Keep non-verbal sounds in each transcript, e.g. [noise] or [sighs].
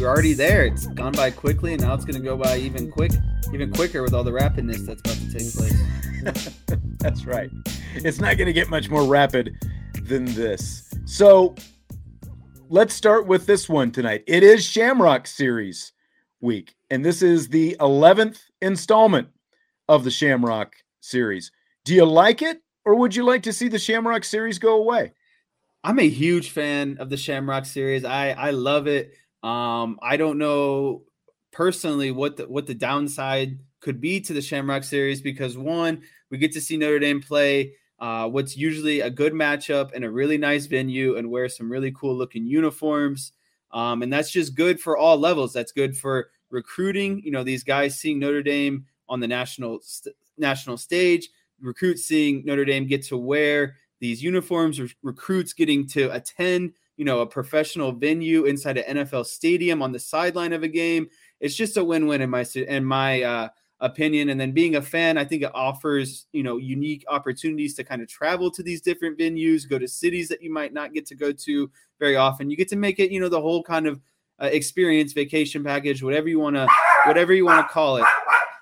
were already there. It's gone by quickly, and now it's going to go by even quick, even quicker with all the rapidness that's about to take place. [laughs] that's right. It's not going to get much more rapid than this. So let's start with this one tonight. It is Shamrock Series week, and this is the 11th installment of the Shamrock Series. Do you like it, or would you like to see the Shamrock Series go away? I'm a huge fan of the Shamrock series. I I love it. Um, I don't know personally what the what the downside could be to the Shamrock series because one, we get to see Notre Dame play uh, what's usually a good matchup in a really nice venue and wear some really cool looking uniforms. Um, and that's just good for all levels. That's good for recruiting. You know, these guys seeing Notre Dame on the national st- national stage, recruits seeing Notre Dame get to wear these uniforms, re- recruits getting to attend, you know, a professional venue inside an NFL stadium on the sideline of a game. It's just a win-win in my in my uh, opinion. And then being a fan, I think it offers you know unique opportunities to kind of travel to these different venues, go to cities that you might not get to go to very often. You get to make it, you know, the whole kind of uh, experience, vacation package, whatever you want to, whatever you want to call it.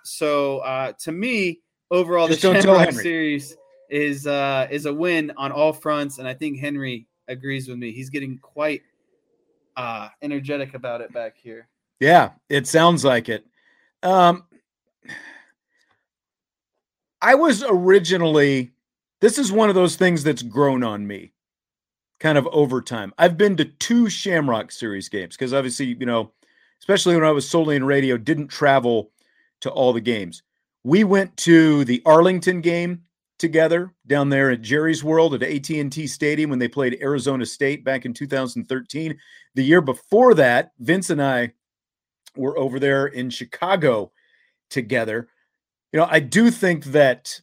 So uh, to me, overall, Just the Shamrock series is uh, is a win on all fronts, and I think Henry agrees with me. He's getting quite uh, energetic about it back here. Yeah, it sounds like it. Um, I was originally. This is one of those things that's grown on me, kind of over time. I've been to two Shamrock Series games because obviously, you know, especially when I was solely in radio, didn't travel to all the games. We went to the Arlington game together down there at Jerry's World at AT&T Stadium when they played Arizona State back in 2013. The year before that, Vince and I were over there in Chicago together. You know, I do think that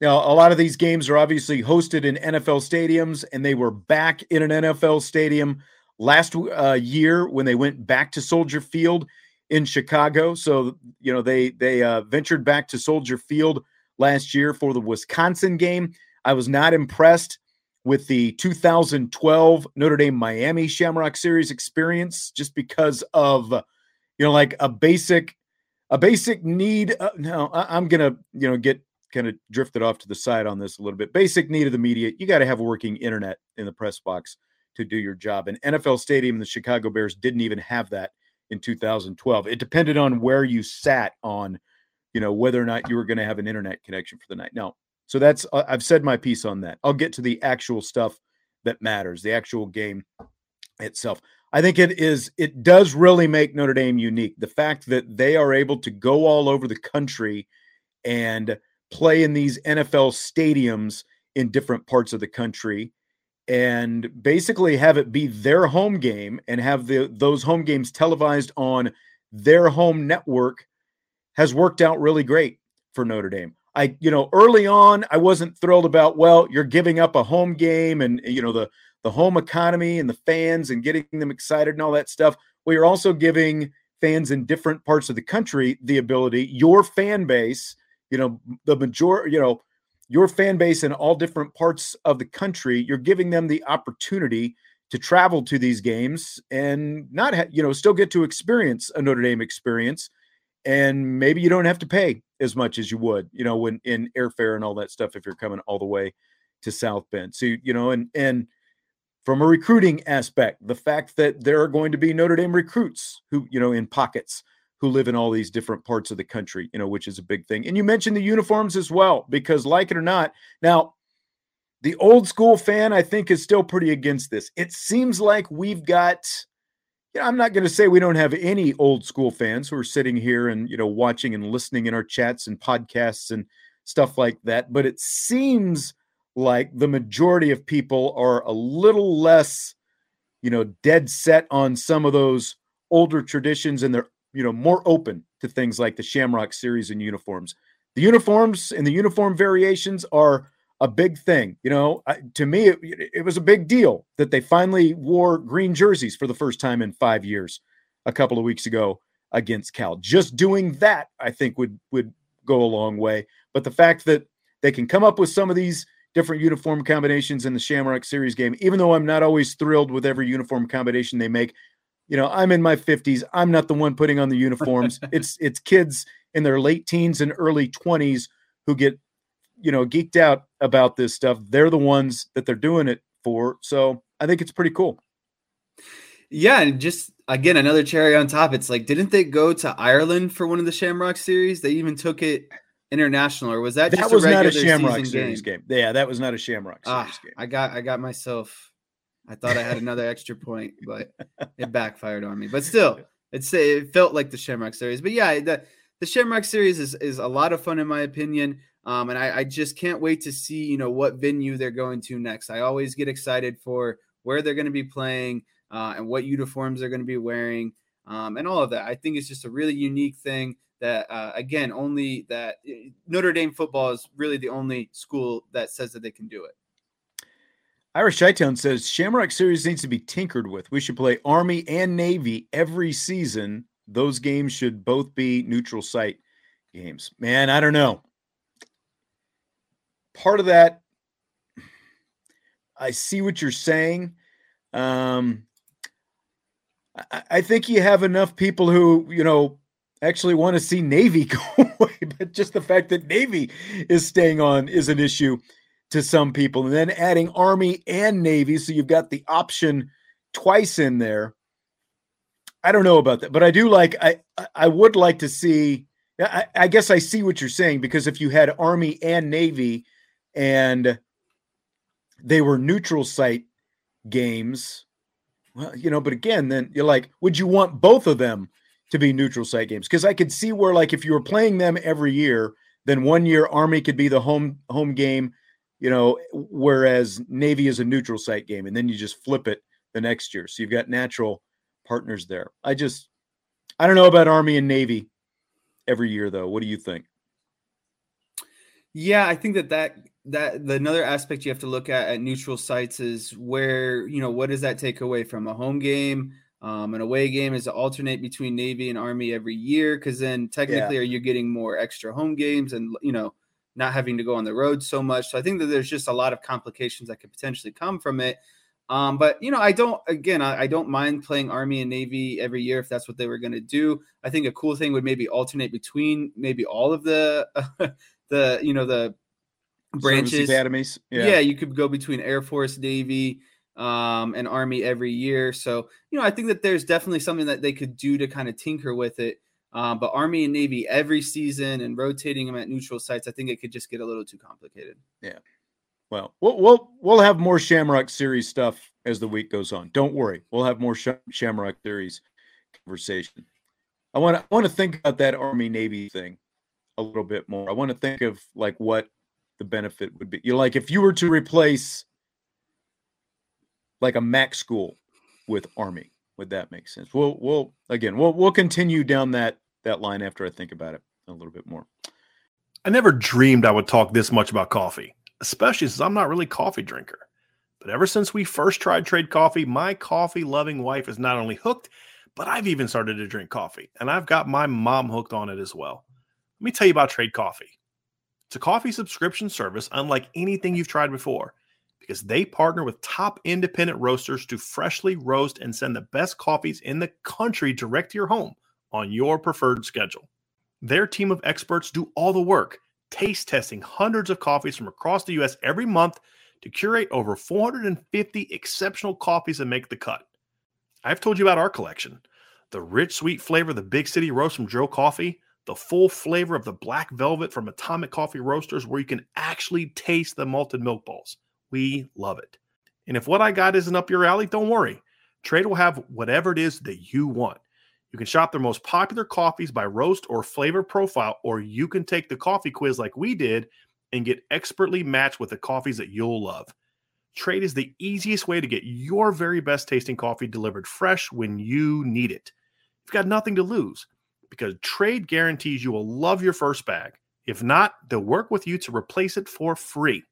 you know, a lot of these games are obviously hosted in NFL stadiums, and they were back in an NFL stadium last uh, year when they went back to Soldier Field in Chicago. So you know they they uh, ventured back to Soldier Field last year for the Wisconsin game. I was not impressed with the 2012 Notre Dame Miami Shamrock Series experience just because of you know like a basic a basic need uh, no I, am gonna you know get kind of drifted off to the side on this a little bit basic need of the media you got to have working internet in the press box to do your job and nfl stadium the chicago bears didn't even have that in 2012 it depended on where you sat on you know, whether or not you were going to have an internet connection for the night. No. So that's, uh, I've said my piece on that. I'll get to the actual stuff that matters, the actual game itself. I think it is, it does really make Notre Dame unique. The fact that they are able to go all over the country and play in these NFL stadiums in different parts of the country and basically have it be their home game and have the those home games televised on their home network has worked out really great for Notre Dame. I, you know, early on, I wasn't thrilled about, well, you're giving up a home game and, you know, the, the home economy and the fans and getting them excited and all that stuff. Well, you're also giving fans in different parts of the country the ability, your fan base, you know, the majority, you know, your fan base in all different parts of the country, you're giving them the opportunity to travel to these games and not, ha- you know, still get to experience a Notre Dame experience. And maybe you don't have to pay as much as you would, you know, when in airfare and all that stuff if you're coming all the way to South Bend. So, you know, and and from a recruiting aspect, the fact that there are going to be Notre Dame recruits who, you know, in pockets who live in all these different parts of the country, you know, which is a big thing. And you mentioned the uniforms as well, because like it or not, now the old school fan, I think, is still pretty against this. It seems like we've got, you know, I'm not going to say we don't have any old school fans who are sitting here and, you know, watching and listening in our chats and podcasts and stuff like that, but it seems like the majority of people are a little less, you know, dead set on some of those older traditions and they're, you know, more open to things like the Shamrock series and uniforms. The uniforms and the uniform variations are a big thing. You know, to me, it, it, was a big deal that they finally wore green jerseys for the first time in five years a couple of weeks ago against Cal. Just doing that, I think, would would go a long way. But the fact that they can come up with some of these different uniform combinations in the Shamrock Series game, even though I'm not always thrilled with every uniform combination they make. You know, I'm in my 50s. I'm not the one putting on the uniforms. [laughs] it's it's kids in their late teens and early 20s who get you know geeked out about this stuff. They're the ones that they're doing it for. So I think it's pretty cool. Yeah, and just again another cherry on top. It's like, didn't they go to Ireland for one of the Shamrock series? They even took it international, or was that that was a not a Shamrock series game? game? Yeah, that was not a Shamrock ah, series game. I got I got myself. I thought I had another extra point, but it [laughs] backfired on me. But still, it's it felt like the Shamrock series. But yeah, the the Shamrock series is is a lot of fun in my opinion. Um, and I, I just can't wait to see you know what venue they're going to next. I always get excited for where they're going to be playing uh, and what uniforms they're going to be wearing um, and all of that. I think it's just a really unique thing that uh, again only that eh, Notre Dame football is really the only school that says that they can do it. Irish Shytown says Shamrock Series needs to be tinkered with. We should play Army and Navy every season. Those games should both be neutral site games. Man, I don't know. Part of that, I see what you're saying. Um, I, I think you have enough people who, you know, actually want to see Navy [laughs] go away, but just the fact that Navy is staying on is an issue to some people. And then adding Army and Navy, so you've got the option twice in there. I don't know about that, but I do like. I I would like to see. I, I guess I see what you're saying because if you had Army and Navy, and they were neutral site games, well, you know. But again, then you're like, would you want both of them to be neutral site games because I could see where like if you were playing them every year, then one year Army could be the home home game, you know, whereas Navy is a neutral site game, and then you just flip it the next year. So you've got natural partners there. I just I don't know about Army and Navy every year though. What do you think? Yeah, I think that that that the another aspect you have to look at at neutral sites is where you know what does that take away from a home game um, an away game is to alternate between Navy and Army every year because then technically yeah. are you getting more extra home games and you know not having to go on the road so much. So I think that there's just a lot of complications that could potentially come from it. Um, but you know, I don't again, I, I, don't mind playing Army and Navy every year if that's what they were going to do. I think a cool thing would maybe alternate between maybe all of the uh, [laughs] the you know the branches Service academies. Yeah. yeah, you could go between Air Force, Navy, um, and Army every year. So, you know, I think that there's definitely something that they could do to kind of tinker with it. Um, but Army and Navy every season and rotating them at neutral sites, I think it could just get a little too complicated. Yeah. Well, we'll we'll, we'll have more Shamrock series stuff as the week goes on. Don't worry, we'll have more Sh- Shamrock series conversation. I want to I want to think about that Army Navy thing a little bit more. I want to think of like what the benefit would be. You like if you were to replace like a Mac school with Army. Would that make sense? We'll we'll again we'll we'll continue down that that line after I think about it a little bit more. I never dreamed I would talk this much about coffee, especially since I'm not really a coffee drinker. But ever since we first tried Trade Coffee, my coffee loving wife is not only hooked, but I've even started to drink coffee, and I've got my mom hooked on it as well. Let me tell you about Trade Coffee. It's a coffee subscription service unlike anything you've tried before because they partner with top independent roasters to freshly roast and send the best coffees in the country direct to your home on your preferred schedule. Their team of experts do all the work, taste testing hundreds of coffees from across the US every month to curate over 450 exceptional coffees that make the cut. I've told you about our collection the rich, sweet flavor of the Big City Roast from Joe Coffee, the full flavor of the Black Velvet from Atomic Coffee Roasters, where you can actually taste the malted milk balls. We love it. And if what I got isn't up your alley, don't worry. Trade will have whatever it is that you want. You can shop their most popular coffees by roast or flavor profile, or you can take the coffee quiz like we did and get expertly matched with the coffees that you'll love. Trade is the easiest way to get your very best tasting coffee delivered fresh when you need it. You've got nothing to lose because Trade guarantees you will love your first bag. If not, they'll work with you to replace it for free.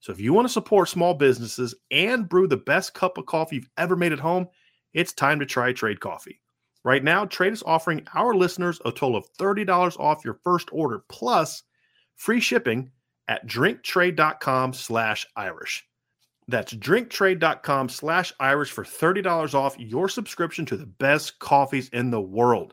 So if you want to support small businesses and brew the best cup of coffee you've ever made at home, it's time to try Trade Coffee. Right now, Trade is offering our listeners a total of $30 off your first order plus free shipping at drinktrade.com slash Irish. That's drinktrade.com slash Irish for $30 off your subscription to the best coffees in the world.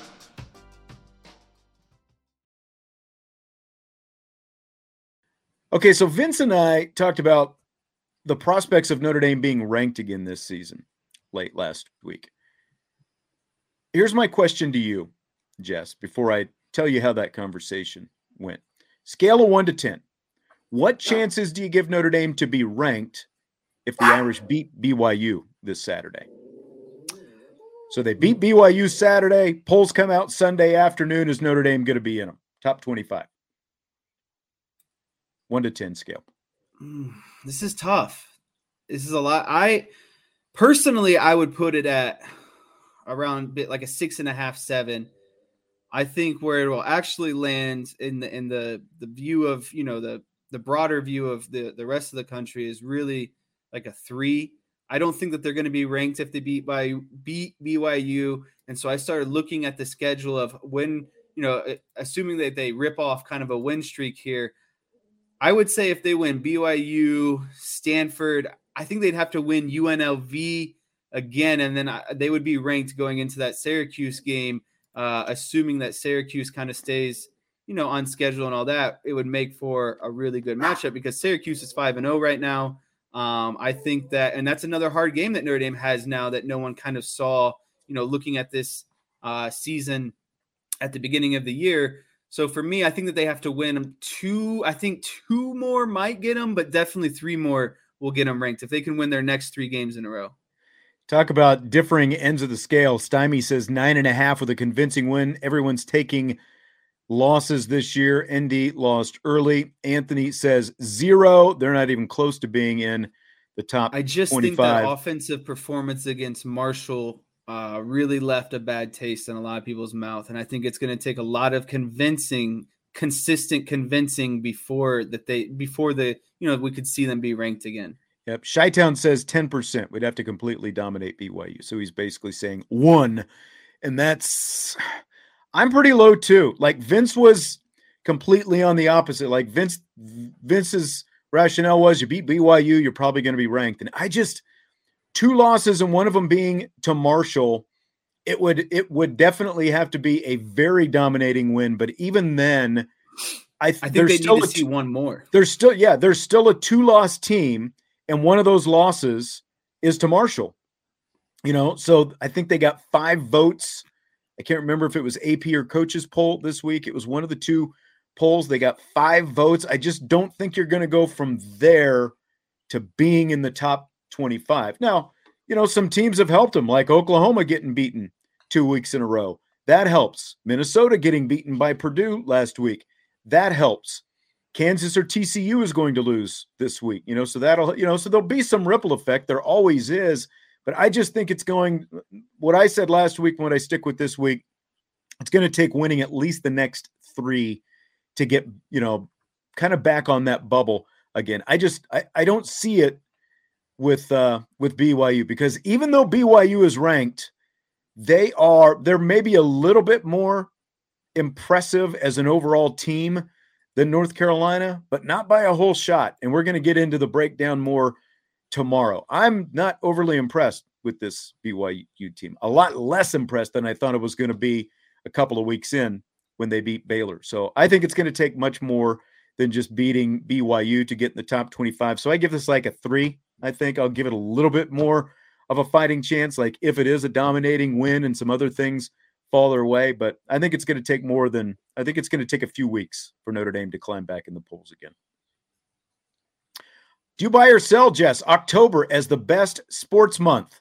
Okay, so Vince and I talked about the prospects of Notre Dame being ranked again this season late last week. Here's my question to you, Jess, before I tell you how that conversation went. Scale of 1 to 10. What chances do you give Notre Dame to be ranked if the Irish beat BYU this Saturday? So they beat BYU Saturday. Polls come out Sunday afternoon. Is Notre Dame going to be in them? Top 25. One to 10 scale. Mm, this is tough. This is a lot. I personally, I would put it at around bit like a six and a half, seven. I think where it will actually land in the in the the view of you know the the broader view of the the rest of the country is really like a three. I don't think that they're going to be ranked if they beat by beat BYU, and so I started looking at the schedule of when you know, assuming that they rip off kind of a win streak here. I would say if they win BYU, Stanford, I think they'd have to win UNLV again, and then I, they would be ranked going into that Syracuse game. Uh, assuming that Syracuse kind of stays, you know, on schedule and all that, it would make for a really good matchup because Syracuse is five and zero right now. Um, I think that, and that's another hard game that Notre Dame has now that no one kind of saw, you know, looking at this uh, season at the beginning of the year. So for me, I think that they have to win two. I think two more might get them, but definitely three more will get them ranked if they can win their next three games in a row. Talk about differing ends of the scale. Stymie says nine and a half with a convincing win. Everyone's taking losses this year. ND lost early. Anthony says zero. They're not even close to being in the top. I just 25. think that offensive performance against Marshall uh, really left a bad taste in a lot of people's mouth, and I think it's going to take a lot of convincing, consistent convincing before that they before the you know we could see them be ranked again. Yep. Shytown says 10%. We'd have to completely dominate BYU. So he's basically saying one. And that's, I'm pretty low too. Like Vince was completely on the opposite. Like Vince, Vince's rationale was you beat BYU, you're probably going to be ranked. And I just two losses and one of them being to Marshall, it would it would definitely have to be a very dominating win. But even then, I, th- I think they need to see one more. There's still yeah, there's still a two loss team, and one of those losses is to Marshall. You know, so I think they got five votes. I can't remember if it was AP or coaches poll this week. It was one of the two polls. They got five votes. I just don't think you're going to go from there to being in the top 25. Now, you know, some teams have helped them, like Oklahoma getting beaten two weeks in a row. That helps. Minnesota getting beaten by Purdue last week. That helps. Kansas or TCU is going to lose this week, you know, so that'll, you know, so there'll be some ripple effect. There always is. But I just think it's going, what I said last week, when I stick with this week, it's going to take winning at least the next three to get, you know, kind of back on that bubble again. I just, I, I don't see it with uh with BYU because even though BYU is ranked, they are they're maybe a little bit more impressive as an overall team than North Carolina, but not by a whole shot. And we're going to get into the breakdown more tomorrow. I'm not overly impressed with this BYU team. A lot less impressed than I thought it was going to be a couple of weeks in when they beat Baylor. So I think it's going to take much more than just beating BYU to get in the top 25. So I give this like a three. I think I'll give it a little bit more of a fighting chance, like if it is a dominating win and some other things fall their way. But I think it's going to take more than I think it's going to take a few weeks for Notre Dame to climb back in the polls again. Do you buy or sell, Jess, October as the best sports month?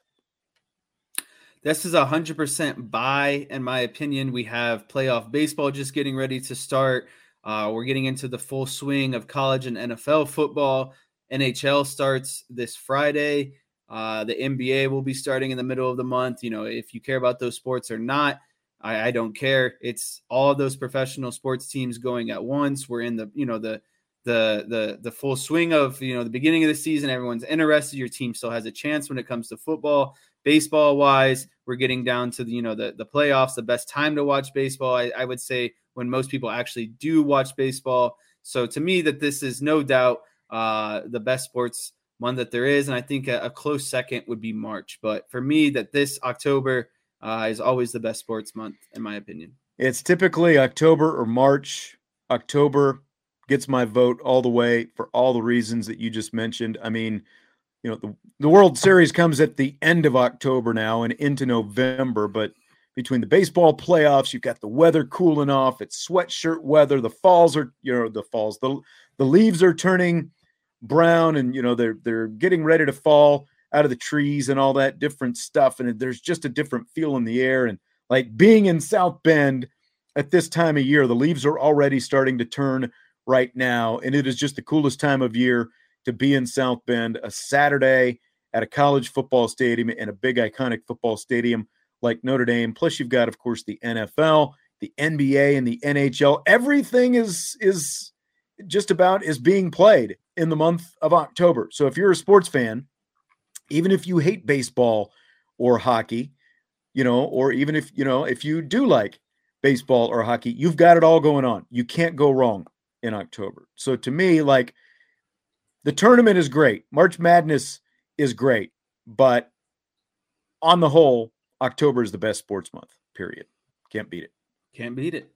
This is a hundred percent buy, in my opinion. We have playoff baseball just getting ready to start. Uh, we're getting into the full swing of college and NFL football. NHL starts this Friday. Uh, the NBA will be starting in the middle of the month. You know, if you care about those sports or not, I, I don't care. It's all those professional sports teams going at once. We're in the, you know, the the the the full swing of you know the beginning of the season everyone's interested your team still has a chance when it comes to football baseball wise we're getting down to the you know the the playoffs the best time to watch baseball I, I would say when most people actually do watch baseball so to me that this is no doubt uh, the best sports month that there is. And I think a, a, close second would be March. But for me, that this October uh, is always the best sports month, in my opinion. It's typically October or March. October gets my vote all the way for all the reasons that you just mentioned. I mean, you know, the, the World Series comes at the end of October now and into November, but between the baseball playoffs, you've got the weather cooling off. It's sweatshirt weather. The falls are, you know, the falls, the the leaves are turning brown and you know they're they're getting ready to fall out of the trees and all that different stuff. And there's just a different feel in the air. And like being in South Bend at this time of year the leaves are already starting to turn right now. And it is just the coolest time of year to be in South Bend a Saturday at a college football stadium and a big iconic football stadium like Notre Dame. Plus you've got of course the NFL the NBA and the NHL everything is is just about is being played in the month of October. So if you're a sports fan, even if you hate baseball or hockey, you know, or even if, you know, if you do like baseball or hockey, you've got it all going on. You can't go wrong in October. So to me, like the tournament is great. March Madness is great, but on the whole, October is the best sports month, period. Can't beat it. Can't beat it.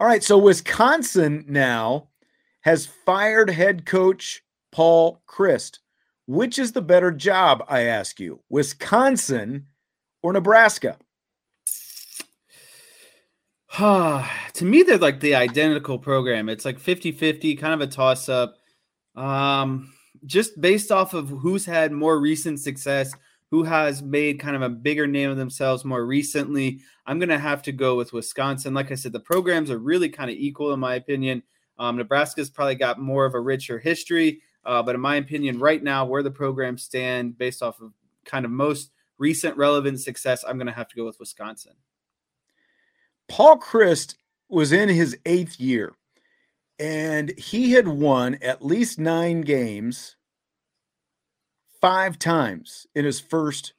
All right. So Wisconsin now has fired head coach Paul Chryst. Which is the better job, I ask you, Wisconsin or Nebraska? [sighs] to me, they're like the identical program. It's like 50 50, kind of a toss up. Um, just based off of who's had more recent success, who has made kind of a bigger name of themselves more recently, I'm going to have to go with Wisconsin. Like I said, the programs are really kind of equal, in my opinion. Um, Nebraska's probably got more of a richer history, uh, but in my opinion, right now, where the programs stand based off of kind of most recent relevant success, I'm going to have to go with Wisconsin. Paul Chryst was in his eighth year, and he had won at least nine games five times in his first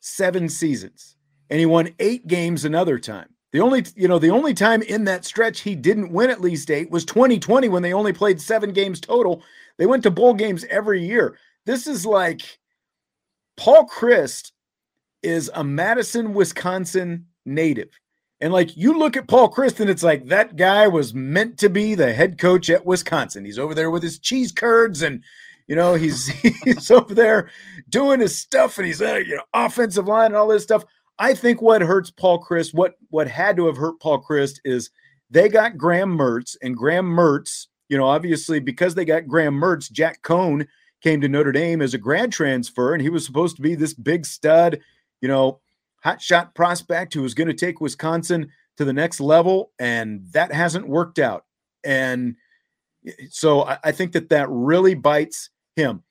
seven seasons, and he won eight games another time. The only, you know, the only time in that stretch he didn't win at least eight was 2020 when they only played seven games total. They went to bowl games every year. This is like Paul Chryst is a Madison, Wisconsin native. And like you look at Paul Chryst and it's like that guy was meant to be the head coach at Wisconsin. He's over there with his cheese curds and you know, he's [laughs] he's over there doing his stuff and he's uh, you know, offensive line and all this stuff. I think what hurts Paul Chryst, what what had to have hurt Paul Chryst is they got Graham Mertz, and Graham Mertz, you know, obviously because they got Graham Mertz, Jack Coan came to Notre Dame as a grad transfer, and he was supposed to be this big stud, you know, hot shot prospect who was going to take Wisconsin to the next level, and that hasn't worked out. And eh, so I, I think that that really bites him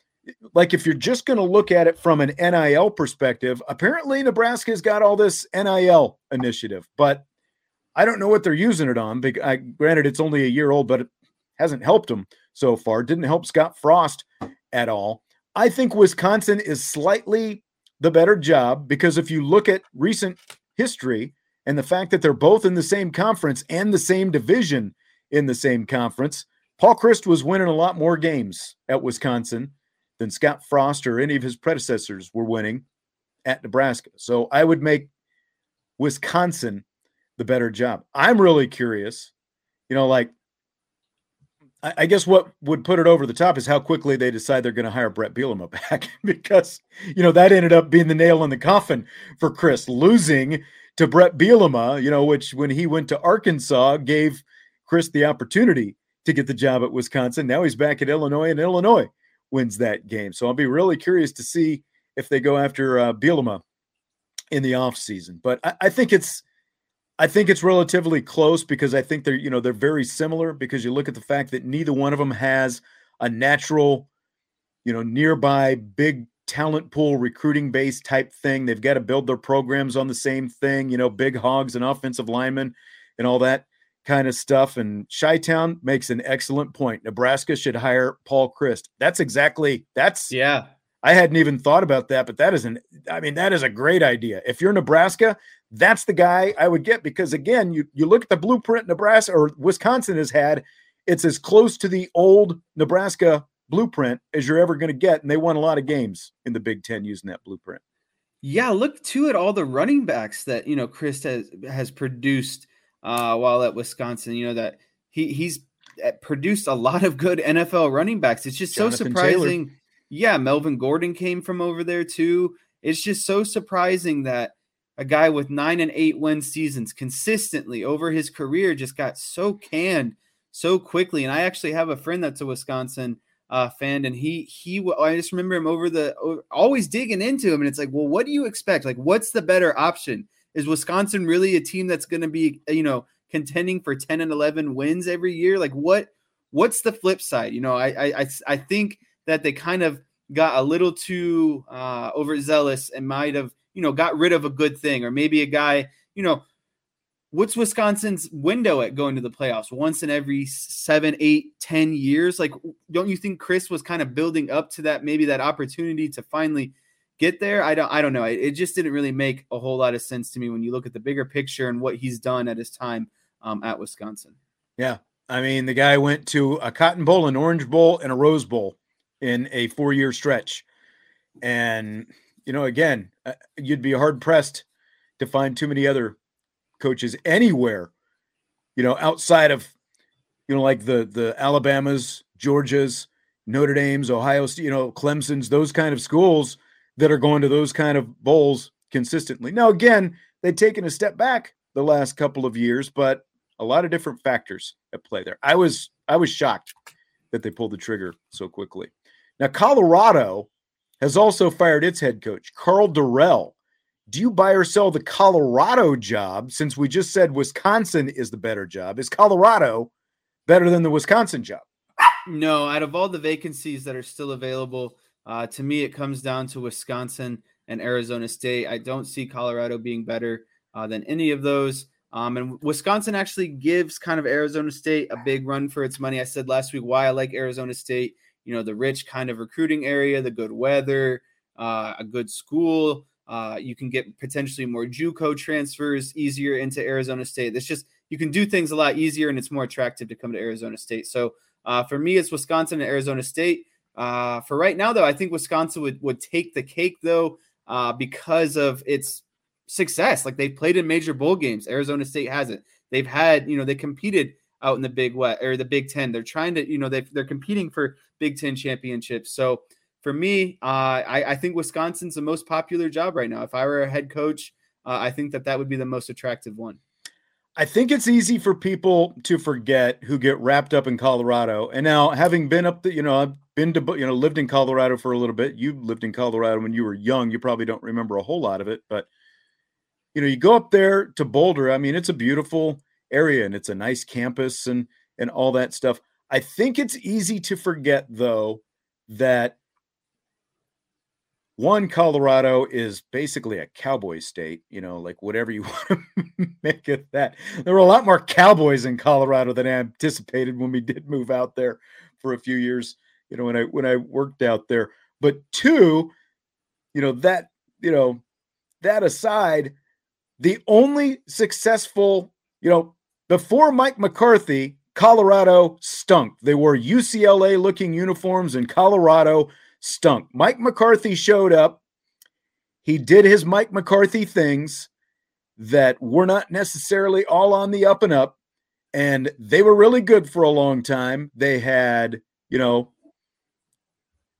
like if you're just going to look at it from an NIL perspective, apparently Nebraska's got all this NIL initiative, but I don't know what they're using it on. I, granted, it's only a year old, but it hasn't helped them so far. Didn't help Scott Frost at all. I think Wisconsin is slightly the better job because if you look at recent history and the fact that they're both in the same conference and the same division in the same conference, Paul Chryst was winning a lot more games at Wisconsin than Scott Frost or any of his predecessors were winning at Nebraska. So I would make Wisconsin the better job. I'm really curious, you know, like I, guess what would put it over the top is how quickly they decide they're going to hire Bret Bielema [laughs] back because you know that ended up being the nail in the coffin for Chris losing to Bret Bielema, you know, which when he went to Arkansas gave Chris the opportunity to get the job at Wisconsin. Now he's back at Illinois, and Illinois wins that game. So I'll be really curious to see if they go after uh, Bielema in the offseason. But I, I think it's I think it's relatively close because I think they're you know they're very similar because you look at the fact that neither one of them has a natural, you know, nearby big talent pool recruiting base type thing. They've got to build their programs on the same thing, you know, big hogs and offensive linemen and all that kind of stuff. And Chi Town makes an excellent point. Nebraska should hire Paul Chryst. That's exactly that's yeah. I hadn't even thought about that, but that is an I mean, that is a great idea. If you're Nebraska, that's the guy I would get because again, you you look at the blueprint Nebraska or Wisconsin has had, it's as close to the old Nebraska blueprint as you're ever going to get, and they won a lot of games in the Big Ten using that blueprint. Yeah, look too at all the running backs that you know Chryst has has produced uh, while at Wisconsin. You know that he he's uh, produced a lot of good NFL running backs. It's just Jonathan so surprising. Taylor. Yeah, Melvin Gordon came from over there too. It's just so surprising that a guy with nine and eight win seasons consistently over his career just got so canned so quickly. And I actually have a friend that's a Wisconsin uh, fan, and he he I just remember him over the always digging into him, and it's like, well, what do you expect? Like, what's the better option? Is Wisconsin really a team that's going to be, you know, contending for 10 and 11 wins every year? Like what what's the flip side? You know, I I I think that they kind of got a little too uh overzealous and might have, you know, got rid of a good thing or maybe a guy, you know, what's Wisconsin's window at going to the playoffs once in every seven, eight, ten years? Like, don't you think Chris was kind of building up to that, maybe that opportunity to finally get there. I don't I don't know. It, just didn't really make a whole lot of sense to me when you look at the bigger picture and what he's done at his time um, at Wisconsin. Yeah. I mean, the guy went to a Cotton Bowl, an Orange Bowl, and a Rose Bowl in a four-year stretch. And you know, again, uh, you'd be hard pressed to find too many other coaches anywhere, you know, outside of you know, like the the Alabamas, Georgias, Notre Dame's, Ohio, you know, Clemson's, those kind of schools that are going to those kind of bowls consistently. Now, again, they've taken a step back the last couple of years, but a lot of different factors at play there. I was I was shocked that they pulled the trigger so quickly. Now, Colorado has also fired its head coach, Karl Dorrell. Do you buy or sell the Colorado job since we just said Wisconsin is the better job? Is Colorado better than the Wisconsin job? No, out of all the vacancies that are still available, uh, to me, it comes down to Wisconsin and Arizona State. I don't see Colorado being better uh, than any of those. Um, and Wisconsin actually gives kind of Arizona State a big run for its money. I said last week why I like Arizona State. You know, the rich kind of recruiting area, the good weather, uh, a good school. Uh, you can get potentially more JUCO transfers easier into Arizona State. It's just you can do things a lot easier, and it's more attractive to come to Arizona State. So uh, for me, it's Wisconsin and Arizona State. Uh, for right now, though, I think Wisconsin would would take the cake though uh, because of its success. Like they've played in major bowl games. Arizona State hasn't. They've had you know they competed out in the Big West or the Big Ten. They're trying to you know they they're competing for Big Ten championships. So for me, uh, I, I think Wisconsin's the most popular job right now. If I were a head coach, uh, I think that that would be the most attractive one. I think it's easy for people to forget who get wrapped up in Colorado. And now, having been up the, you know, been to, you know, lived in Colorado for a little bit. You lived in Colorado when you were young. You probably don't remember a whole lot of it, but you know, you go up there to Boulder. I mean, it's a beautiful area and it's a nice campus and and all that stuff. I think it's easy to forget though that one colorado is basically a cowboy state you know like whatever you [laughs] want to make it that there were a lot more cowboys in colorado than i anticipated when we did move out there for a few years you know when i when i worked out there but two you know that you know that aside the only successful you know before mike mccarthy colorado stunk they wore ucla looking uniforms in colorado stunk. Mike McCarthy showed up. He did his Mike McCarthy things that were not necessarily all on the up and up. And they were really good for a long time. They had, you know,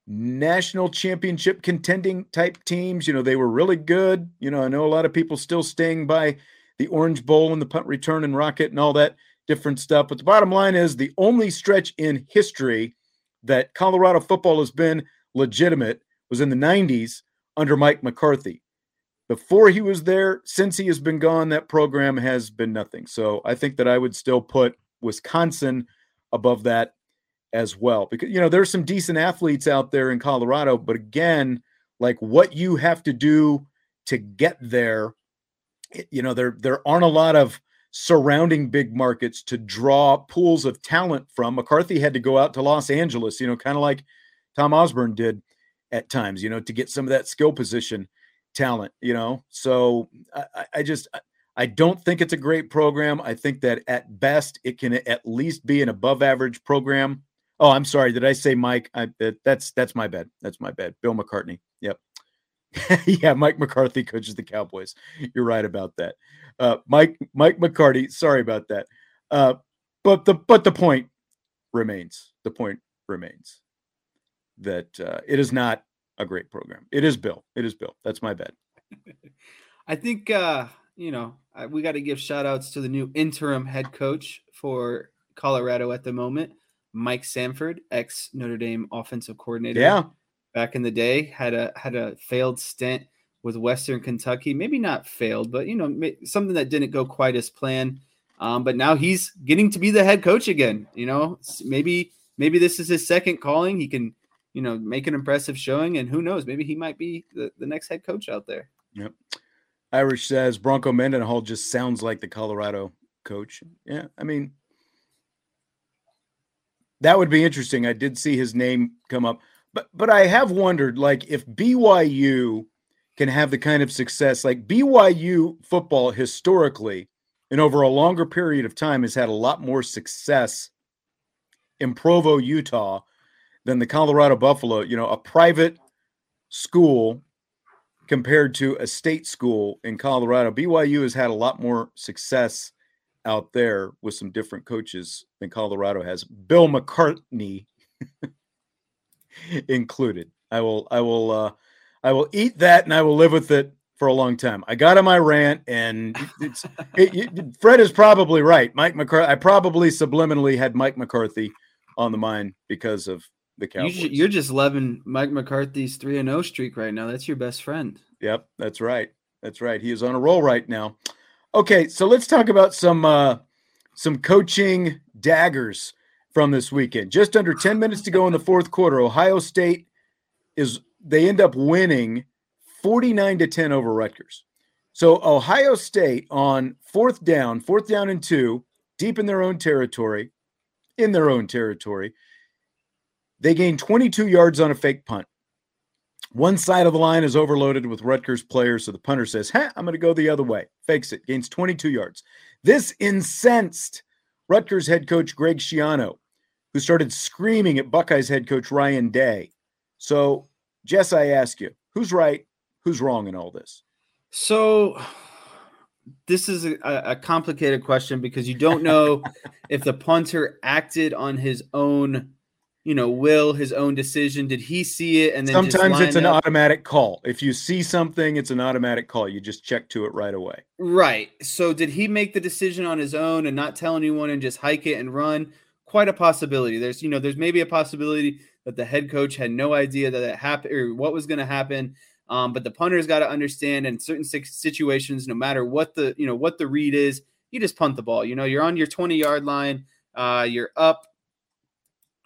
national championship contending type teams. You know, they were really good. You know, I know a lot of people still staying by the Orange Bowl and the punt return and rocket and all that different stuff. But the bottom line is the only stretch in history that Colorado football has been legitimate was in the 90s under Mike McCarthy. Before he was there, since he has been gone, that program has been nothing. So I think that I would still put Wisconsin above that as well. Because, you know, there's some decent athletes out there in Colorado, but again, like what you have to do to get there, you know, there there aren't a lot of surrounding big markets to draw pools of talent from. McCarthy had to go out to Los Angeles, you know, kind of like Tom Osborne did at times, you know, to get some of that skill position talent, you know. So I, I just I don't think it's a great program. I think that at best it can at least be an above average program. Oh, I'm sorry. Did I say Mike? I, that's that's my bad. That's my bad. Bill McCartney. Yep. [laughs] yeah, Mike McCarthy coaches the Cowboys. You're right about that. Uh, Mike Mike McCarthy. Sorry about that. Uh, but the but the point remains. The point remains that uh, it is not a great program. It is Bill. It is Bill. That's my bet. [laughs] I think uh, you know we got to give shout outs to the new interim head coach for Colorado at the moment, Mike Sanford, ex Notre Dame offensive coordinator. Yeah, back in the day had a had a failed stint with Western Kentucky. Maybe not failed, but you know something that didn't go quite as planned. Um, but now he's getting to be the head coach again. You know, maybe maybe this is his second calling. He can you know, make an impressive showing. And who knows, maybe he might be the, the next head coach out there. Yep. Irish says Bronco Mendenhall just sounds like the Colorado coach. Yeah. I mean, that would be interesting. I did see his name come up, but but I have wondered like if BYU can have the kind of success like BYU football historically and over a longer period of time has had a lot more success in Provo, Utah than the Colorado Buffalo, you know, a private school compared to a state school in Colorado. BYU has had a lot more success out there with some different coaches than Colorado has. Bill McCartney [laughs] included. I will I will uh I will eat that and I will live with it for a long time. I got on my rant and it's it, it, [laughs] Fred is probably right. Mike McCarthy I probably subliminally had Mike McCarthy on the mind because of the Cowboys. You, are just loving Mike McCarthy's three and zero oh streak right now. That's your best friend. Yep, that's right. That's right. He is on a roll right now. Okay, so let's talk about some uh, some coaching daggers from this weekend. Just under ten minutes to go in the fourth quarter. Ohio State is they end up winning forty nine to ten over Rutgers. So Ohio State on fourth down, fourth down and two, deep in their own territory, in their own territory they gain 22 yards on a fake punt. One side of the line is overloaded with Rutgers players, so the punter says, "Huh, I'm going to go the other way." Fakes it, gains 22 yards. This incensed Rutgers head coach Greg Schiano, who started screaming at Buckeyes head coach Ryan Day. So, Jess, I ask you, who's right, who's wrong in all this? So, this is a, a complicated question because you don't know [laughs] if the punter acted on his own you know, will his own decision? Did he see it? And then sometimes it's an up? automatic call. If you see something, it's an automatic call. You just check to it right away. Right. So did he make the decision on his own and not tell anyone and just hike it and run? Quite a possibility. There's, you know, there's maybe a possibility that the head coach had no idea that it happened or what was going to happen. Um, but the punter's got to understand in certain situations, no matter what the, you know, what the read is, you just punt the ball. You know, you're on your 20 yard line. Uh, you're up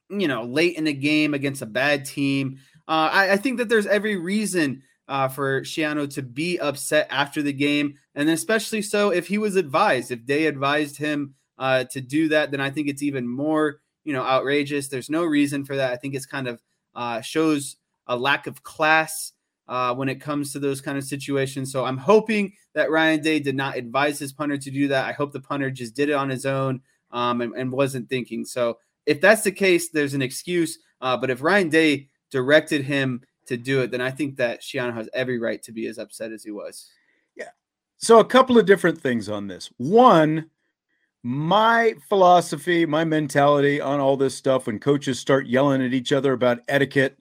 you know, late in the game against a bad team. Uh, I, I, think that there's every reason uh, for Schiano to be upset after the game, and especially so if he was advised, if they advised him uh, to do that, then I think it's even more, you know, outrageous. There's no reason for that. I think it's kind of uh, shows a lack of class uh, when it comes to those kind of situations. So I'm hoping that Ryan Day did not advise his punter to do that. I hope the punter just did it on his own um, and, and wasn't thinking. So if that's the case, there's an excuse. Uh, but if Ryan Day directed him to do it, then I think that Schiano has every right to be as upset as he was. Yeah. So a couple of different things on this. One, my philosophy, my mentality on all this stuff when coaches start yelling at each other about etiquette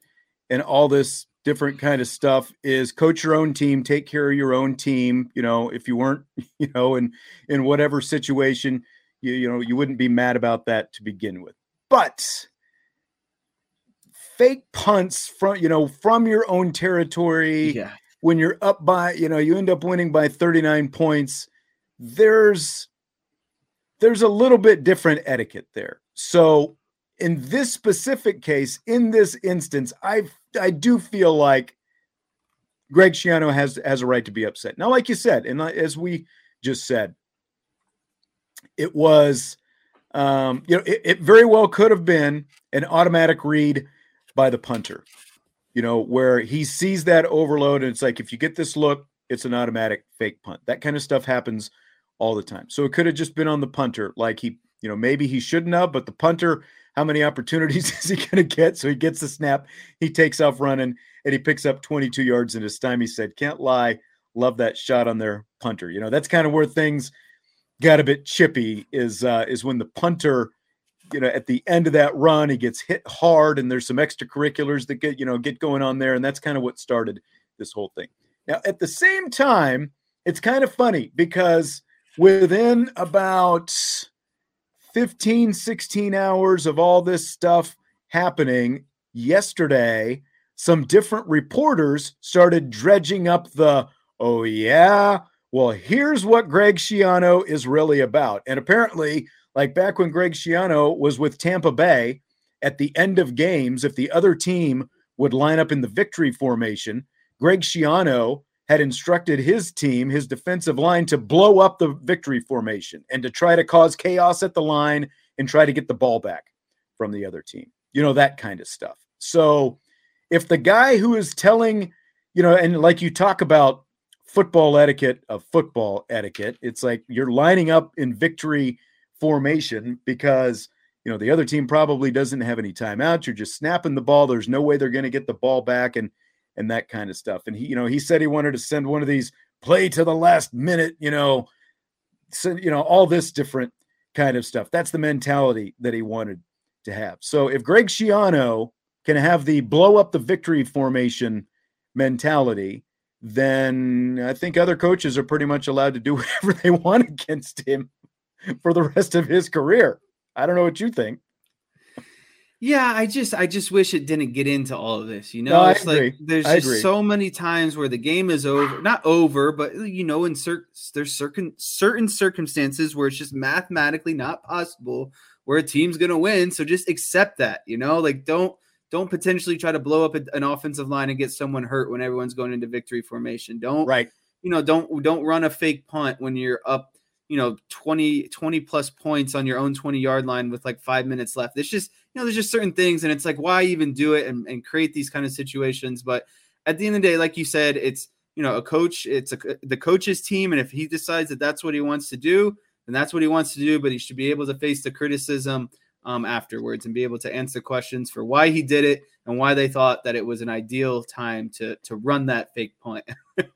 and all this different kind of stuff is coach your own team, take care of your own team. You know, if you weren't, [laughs] you know, in in whatever situation, you you know, you wouldn't be mad about that to begin with. But fake punts from you know from your own territory. Yeah. when you're up by you know you end up winning by 39 points there's there's a little bit different etiquette there. So in this specific case in this instance i i do feel like greg schiano has has a right to be upset. Now like you said and as we just said it was um, you know, it, it very well could have been an automatic read by the punter, you know, where he sees that overload and it's like, if you get this look, it's an automatic fake punt. That kind of stuff happens all the time. So it could have just been on the punter, like he, you know, maybe he shouldn't have, but the punter, how many opportunities [laughs] is he going to get? So he gets the snap, he takes off running, and he picks up 22 yards in his time. He said, Can't lie, love that shot on their punter. You know, that's kind of where things got a bit chippy is uh, is when the punter, you know, at the end of that run, he gets hit hard, and there's some extracurriculars that get you know get going on there, and that's kind of what started this whole thing. Now, at the same time, it's kind of funny because within about 15, 16 hours of all this stuff happening yesterday, some different reporters started dredging up the, oh, yeah, well, here's what Greg Schiano is really about. And apparently, like back when Greg Schiano was with Tampa Bay at the end of games, if the other team would line up in the victory formation, Greg Schiano had instructed his team, his defensive line, to blow up the victory formation and to try to cause chaos at the line and try to get the ball back from the other team. You know, that kind of stuff. So if the guy who is telling, you know, and like you talk about football etiquette of football etiquette. It's like you're lining up in victory formation because you know the other team probably doesn't have any timeouts. You're just snapping the ball. There's no way they're going to get the ball back and and that kind of stuff. And he, you know, he said he wanted to send one of these play to the last minute, you know, send, you know, all this different kind of stuff. That's the mentality that he wanted to have. So if Greg Schiano can have the blow up the victory formation mentality, then I think other coaches are pretty much allowed to do [laughs] whatever they want against him for the rest of his career. I don't know what you think. Yeah, I just I just wish it didn't get into all of this. You know, no, it's like there's I just agree. so many times where the game is over, not over, but you know, in certain there's certain certain circumstances where it's just mathematically not possible where a team's gonna win. So just accept that, you know, like don't don't potentially try to blow up an offensive line and get someone hurt when everyone's going into victory formation. Don't right. You know, don't don't run a fake punt when you're up, you know, 20 20 plus points on your own 20 yard line with like 5 minutes left. It's just, you know, there's just certain things and it's like why even do it and, and create these kind of situations, but at the end of the day, like you said, it's you know a coach. It's a, the coach's team, and if he decides that that's what he wants to do, then that's what he wants to do. But he should be able to face the criticism um, afterwards and be able to answer questions for why he did it and why they thought that it was an ideal time to to run that fake punt. [laughs]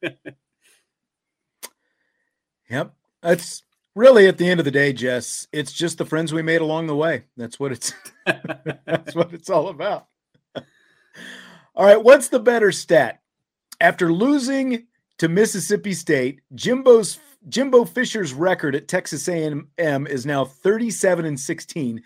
yep, that's really at the end of the day, Jess. It's just the friends we made along the way. That's what it's. [laughs] that's what it's all about. [laughs] all right, what's the better stat? After losing to Mississippi State, Jimbo's Jimbo Fisher's record at Texas A&M is now 37 and 16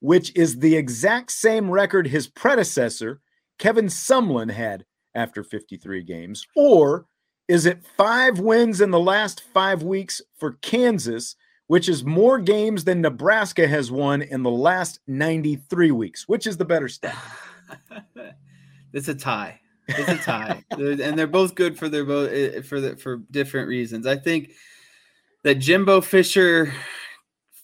which is the exact same record his predecessor, Kevin Sumlin, had after 53 games? Or is it five wins in the last five weeks for Kansas, which is more games than Nebraska has won in the last 93 weeks? Which is the better stat? [laughs] it's a tie. It's a tie, [laughs] and they're both good for their both eh, for the, for different reasons. I think that Jimbo Fisher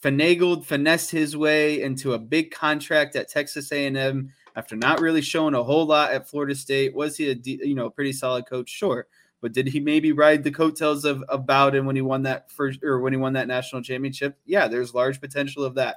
finagled, finessed his way into a big contract at Texas A&M after not really showing a whole lot at Florida State. Was he a you know pretty solid coach? Sure, but did he maybe ride the coattails of, of Bowden when he won that first or when he won that national championship? Yeah, there's large potential of that.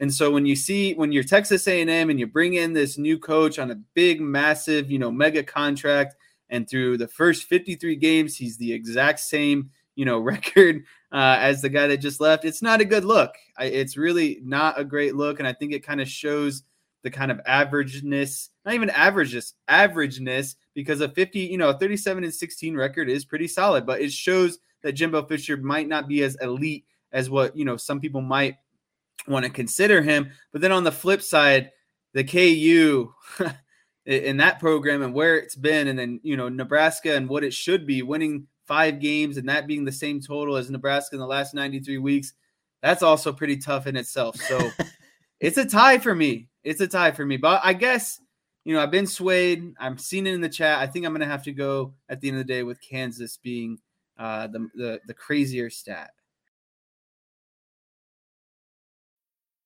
And so when you see when you're Texas A&M and you bring in this new coach on a big, massive, you know, mega contract, and through the first 53 games, he's the exact same you know [laughs] record uh, as the guy that just left. It's not a good look. I, it's really not a great look, and I think it kind of shows the kind of averageness, not even averageness, averageness, because a 50, you know, a 37 and 16 record is pretty solid, but it shows that Jimbo Fisher might not be as elite as what you know some people might want to consider him. But then on the flip side, the KU [laughs] in that program and where it's been, and then you know Nebraska and what it should be, winning five games and that being the same total as Nebraska in the last 93 weeks, that's also pretty tough in itself. So [laughs] it's a tie for me. It's a tie for me. But I guess, you know, I've been swayed. I'm seeing it in the chat. I think I'm going to have to go at the end of the day with Kansas being uh, the, the, the crazier stat.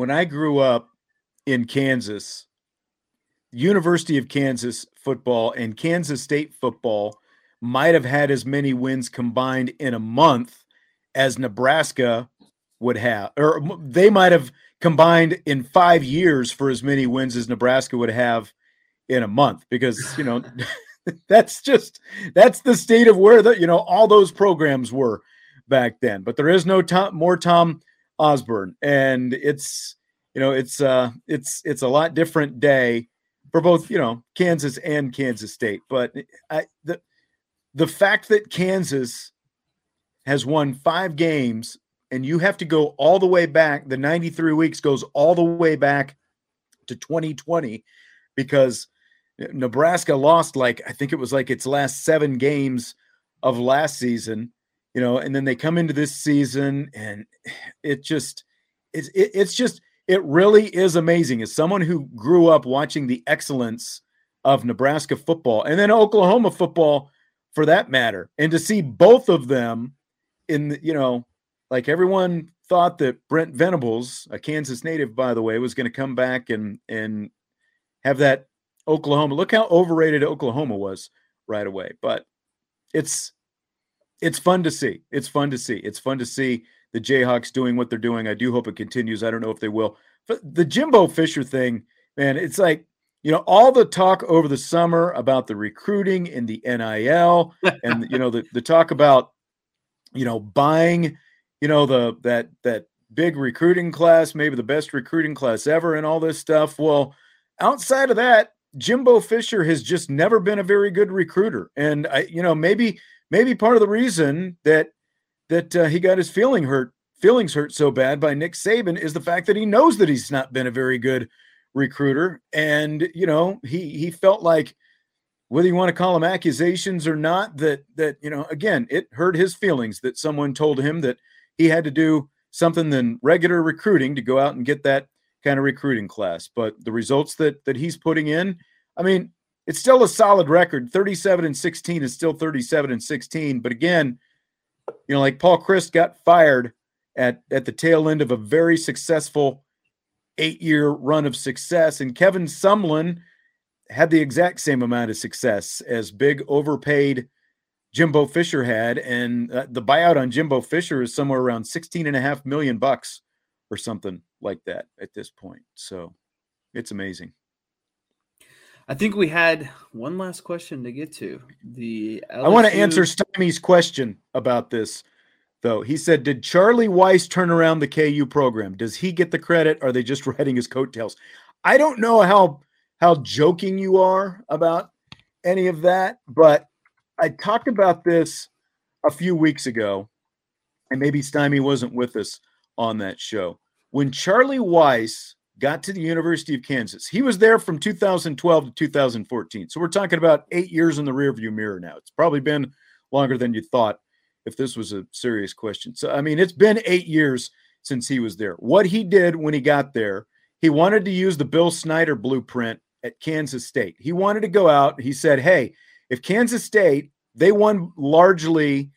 when I grew up in Kansas, University of Kansas football and Kansas State football might have had as many wins combined in a month as Nebraska would have, or they might have combined in five years for as many wins as Nebraska would have in a month because, you know, [laughs] [laughs] that's just that's the state of where the, you know, all those programs were back then. But there is no Tom, more Tom Osborne, and it's you know it's uh it's it's a lot different day for both you know Kansas and Kansas State. But I the the fact that Kansas has won five games and you have to go all the way back the 93 weeks goes all the way back to 2020 because Nebraska lost like I think it was like its last 7 games of last season you know, and then they come into this season and it just it's it, it's just it really is amazing. As someone who grew up watching the excellence of Nebraska football and then Oklahoma football for that matter, and to see both of them in the, you know, like everyone thought that Brent Venables, a Kansas native by the way, was going to come back and and have that Oklahoma. Look how overrated Oklahoma was right away. But it's it's fun to see. It's fun to see. It's fun to see the Jayhawks doing what they're doing. I do hope it continues. I don't know if they will. But the Jimbo Fisher thing, man, it's like, you know, all the talk over the summer about the recruiting and the NIL [laughs] and you know the, the talk about you know buying, you know, the that that big recruiting class, maybe the best recruiting class ever and all this stuff. Well, outside of that, Jimbo Fisher has just never been a very good recruiter. And I, you know, maybe maybe part of the reason that that uh, he got his feeling hurt, feelings hurt so bad by Nick Saban is the fact that he knows that he's not been a very good recruiter, and you know he he felt like whether you want to call them accusations or not, that that you know, again, it hurt his feelings that someone told him that he had to do something than regular recruiting to go out and get that kind of recruiting class. But the results that that he's putting in, I mean, it's still a solid record. 37 and 16 is still 37 and 16. But again, you know, like Paul Chryst got fired at at the tail end of a very successful eight-year run of success, and Kevin Sumlin had the exact same amount of success as big overpaid Jimbo Fisher had, and uh, the buyout on Jimbo Fisher is somewhere around 16 and a half million bucks or something like that at this point. So it's amazing. I think we had one last question to get to. The LSU... I want to answer Stymie's question about this, though. He said, "Did Charlie Weis turn around the KU program? Does he get the credit? Or are they just [laughs] riding his coattails?" I don't know how how joking you are about any of that, but I talked about this a few weeks ago, and maybe Stymie wasn't with us on that show. When Charlie Weis got to the University of Kansas, he was there from 2012 to 2014. So we're talking about eight years in the rearview mirror now. It's probably been longer than you thought if this was a serious question. So, I mean, it's been eight years since he was there. What he did when he got there, he wanted to use the Bill Snyder blueprint at Kansas State. He wanted to go out. He said, hey, if Kansas State they won largely,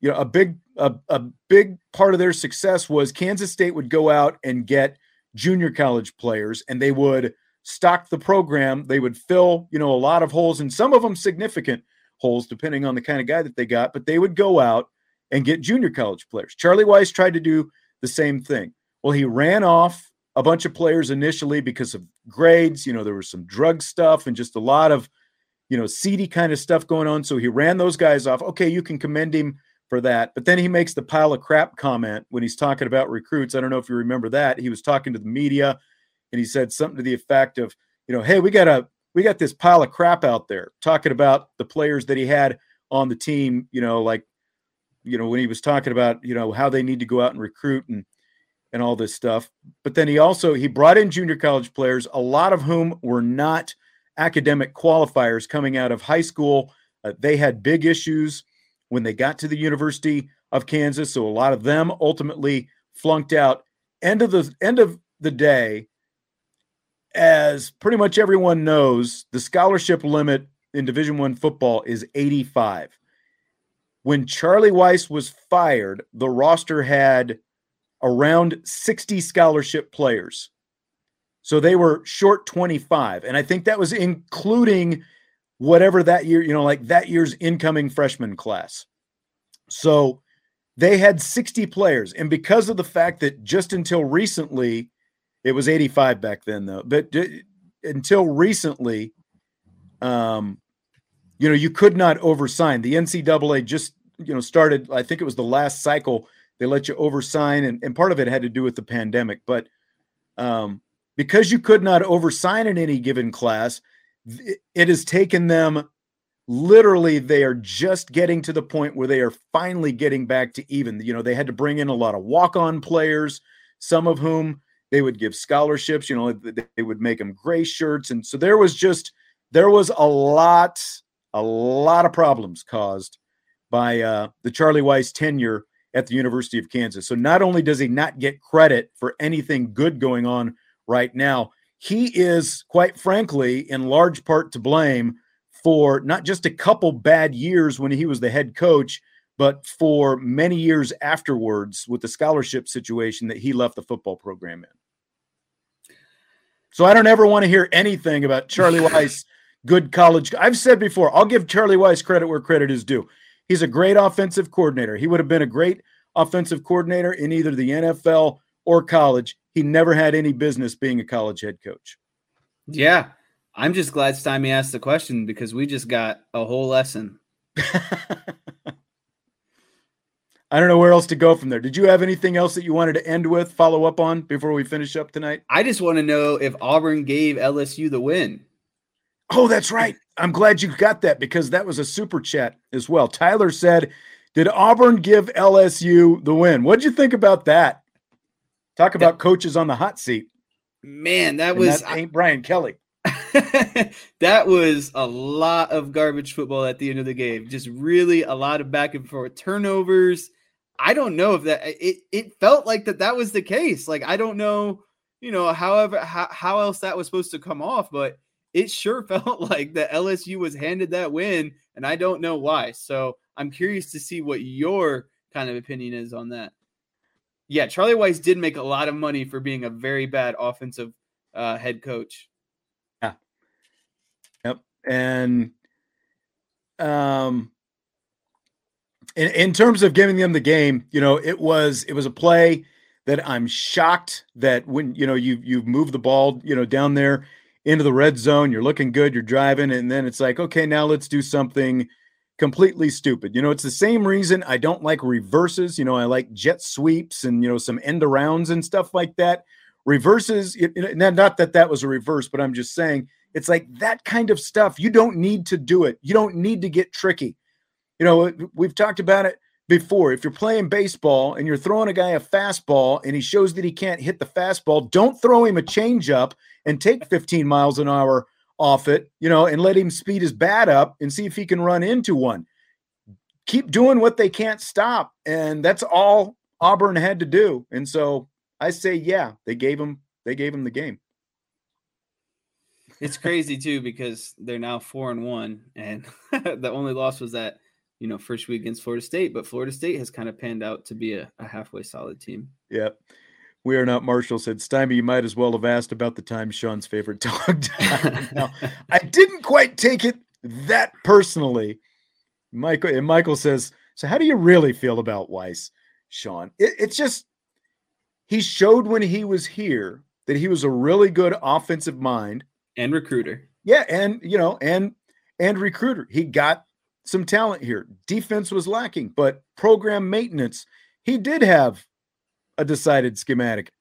you know, a big a, a big part of their success was Kansas State would go out and get junior college players and they would stock the program. They would fill, you know, a lot of holes and some of them significant holes depending on the kind of guy that they got, but they would go out and get junior college players. Charlie Weis tried to do the same thing. Well, he ran off a bunch of players initially because of grades. You know, there was some drug stuff and just a lot of you know, seedy kind of stuff going on. So he ran those guys off. Okay, you can commend him for that. But then he makes the pile of crap comment when he's talking about recruits. I don't know if you remember that. He was talking to the media and he said something to the effect of, you know, hey, we got a we got this pile of crap out there talking about the players that he had on the team, you know, like you know, when he was talking about, you know, how they need to go out and recruit and and all this stuff. But then he also he brought in junior college players, a lot of whom were not academic qualifiers coming out of high school. Uh, they had big issues when they got to the University of Kansas, so a lot of them ultimately flunked out. End of the end of the day, as pretty much everyone knows, the scholarship limit in Division One football is 85. When Charlie Weis was fired, the roster had around 60 scholarship players. So they were short 25. And I think that was including whatever that year, you know, like that year's incoming freshman class. So they had 60 players. And because of the fact that just until recently, it was 85 back then, though, but d- until recently, um, you know, you could not oversign. The NCAA just, you know, started, I think it was the last cycle, they let you oversign, and, and part of it had to do with the pandemic. But um, because you could not oversign in any given class, it has taken them literally they are just getting to the point where they are finally getting back to even. You know, they had to bring in a lot of walk-on players, some of whom they would give scholarships, you know, they would make them gray shirts and so there was just there was a lot a lot of problems caused by uh, the Charlie Weis tenure at the University of Kansas. So not only does he not get credit for anything good going on right now. He is, quite frankly, in large part to blame for not just a couple bad years when he was the head coach, but for many years afterwards with the scholarship situation that he left the football program in. So I don't ever want to hear anything about Charlie [laughs] Weis, good college. I've said before, I'll give Charlie Weis credit where credit is due. He's a great offensive coordinator. He would have been a great offensive coordinator in either the NFL or college he never had any business being a college head coach. Yeah. I'm just glad Stymie asked the question because we just got a whole lesson. [laughs] I don't know where else to go from there. Did you have anything else that you wanted to end with, follow up on before we finish up tonight? I just want to know if Auburn gave LSU the win. Oh, that's right. I'm glad you got that because that was a super chat as well. Tyler said, Did Auburn give LSU the win? What'd you think about that? Talk about that, coaches on the hot seat. Man, that was that ain't Brian Kelly. [laughs] that was a lot of garbage football at the end of the game. Just really a lot of back and forth turnovers. I don't know if that it it felt like that that was the case. Like I don't know, you know, however how, how else that was supposed to come off, but it sure [laughs] felt like that LSU was handed that win and I don't know why. So, I'm curious to see what your kind of opinion is on that. Yeah, Charlie Weis did make a lot of money for being a very bad offensive uh, head coach. Yeah. Yep. And um in, in terms of giving them the game, you know, it was it was a play that I'm shocked that when you know you you've moved the ball, you know, down there into the red zone, you're looking good, you're driving, and then it's like, okay, now let's do something completely stupid. You know, it's the same reason I don't like reverses. You know, I like jet sweeps and you know some end arounds and stuff like that. Reverses, not that that was a reverse, but I'm just saying it's like that kind of stuff. You don't need to do it. You don't need to get tricky. You know, we've talked about it before. If you're playing baseball and you're throwing a guy a fastball and he shows that he can't hit the fastball, don't throw him a changeup and take 15 miles an hour off it, you know, and let him speed his bat up and see if he can run into one. Keep doing what they can't stop. And that's all Auburn had to do. And so I say, yeah, they gave him they gave him the game. It's crazy too because they're now four and one, and [laughs] the only loss was that you know first week against Florida State. But Florida State has kind of panned out to be a, a halfway solid team. Yep. We are not Marshall said, Stymie, you might as well have asked about the time Sean's favorite [laughs] dog died. now, I didn't quite take it that personally. Michael and Michael says, So how do you really feel about Weis, Sean? It, it's just he showed when he was here that he was a really good offensive mind and recruiter. Yeah, and you know, and and recruiter. He got some talent here. Defense was lacking, but program maintenance, he did have a decided schematic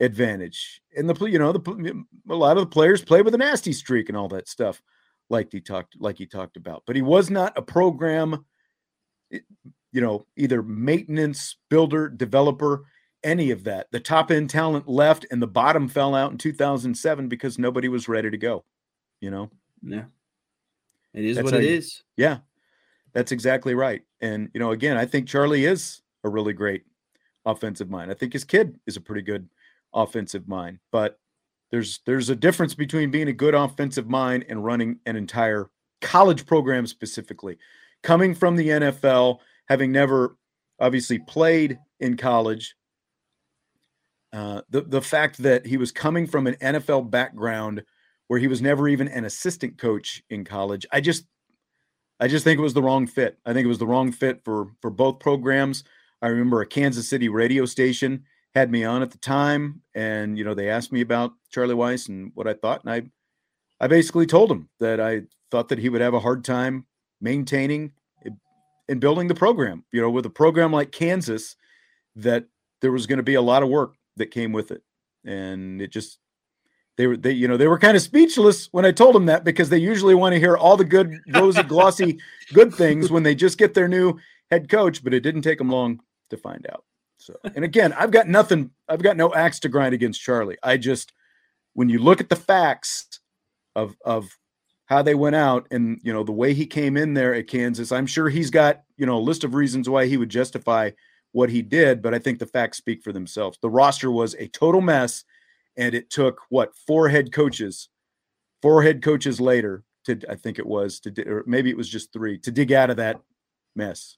advantage. And the you know the a lot of the players play with a nasty streak and all that stuff, like he talked like he talked about. But he was not a program, you know, either maintenance builder, developer, any of that. The top end talent left, and the bottom fell out in 2007 because nobody was ready to go. You know. Yeah. It is That's what it you, is. Yeah. That's exactly right. And you know, again, I think Charlie is a really great offensive mind. I think his kid is a pretty good offensive mind, but there's there's a difference between being a good offensive mind and running an entire college program specifically. Coming from the NFL, having never obviously played in college, uh, the the fact that he was coming from an NFL background where he was never even an assistant coach in college, I just I just think it was the wrong fit. I think it was the wrong fit for for both programs. I remember a Kansas City radio station had me on at the time, and you know they asked me about Charlie Weis and what I thought, and I, I basically told them that I thought that he would have a hard time maintaining and building the program. You know, with a program like Kansas, that there was going to be a lot of work that came with it, and it just they were they you know they were kind of speechless when I told them that because they usually want to hear all the good rosy glossy good things when they just get their new head coach, but it didn't take them long to find out. So, and again, I've got nothing, I've got no axe to grind against Charlie. I just, when you look at the facts of, of how they went out and, you know, the way he came in there at Kansas, I'm sure he's got, you know, a list of reasons why he would justify what he did, but I think the facts speak for themselves. The roster was a total mess, and it took what four head coaches, four head coaches later to, I think it was to, or maybe it was just three to dig out of that mess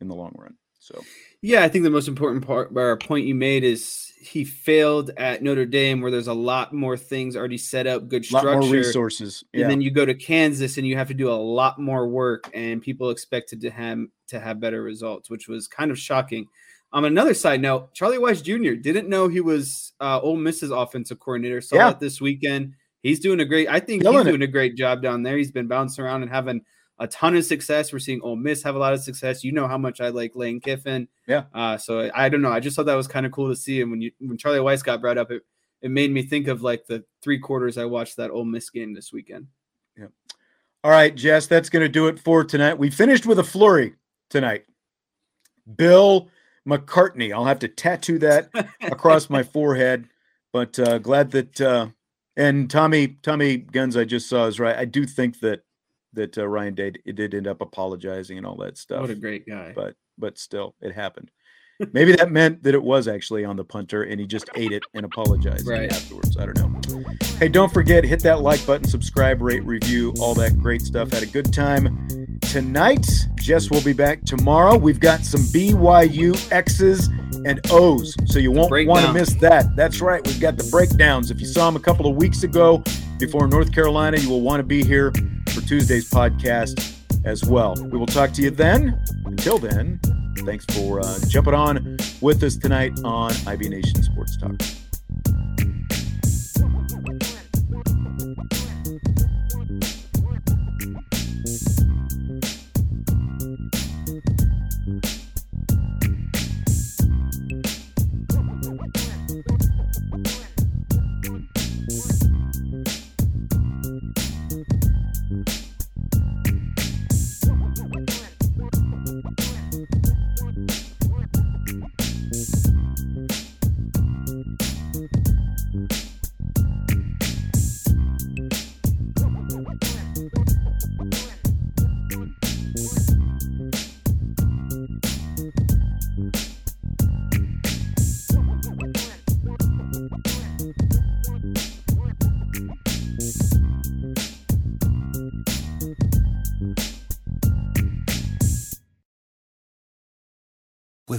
in the long run. So, yeah, I think the most important part or point you made is he failed at Notre Dame, where there's a lot more things already set up, good structure, resources, yeah. and then you go to Kansas and you have to do a lot more work, and people expected to have to have better results, which was kind of shocking. On um, another side note, Charlie Weis Jr. didn't know he was uh, Ole Miss's offensive coordinator. Saw yeah. this weekend. He's doing a great. I think Killing he's doing it. a great job down there. He's been bouncing around and having a ton of success. We're seeing Ole Miss have a lot of success. You know how much I like Lane Kiffin. Yeah. Uh, so I, I, don't know. I just thought that was kind of cool to see. And when you when Charlie Weis got brought up, it it made me think of like the three quarters I watched that Ole Miss game this weekend. Yeah. All right, Jess, that's going to do it for tonight. We finished with a flurry tonight. Bill McCartney. I'll have to tattoo that [laughs] across my forehead. But uh, glad that uh, And Tommy Tommy Guns I just saw is right. I do think that that uh, Ryan did it did end up apologizing and all that stuff. What a great guy. But but still, it happened. Maybe that meant that it was actually on the punter and he just ate it and apologized Right. afterwards. I don't know. Hey, don't forget, hit that like button, subscribe, rate, review, all that great stuff. Had a good time tonight. Jess will be back tomorrow. We've got some BYU X's and O's, so you won't want to miss that. That's right. We've got the breakdowns. If you saw them a couple of weeks ago before North Carolina, you will want to be here for Tuesday's podcast as well. We will talk to you then. Until then, thanks for uh, jumping on with us tonight on IB Nation Sports Talk.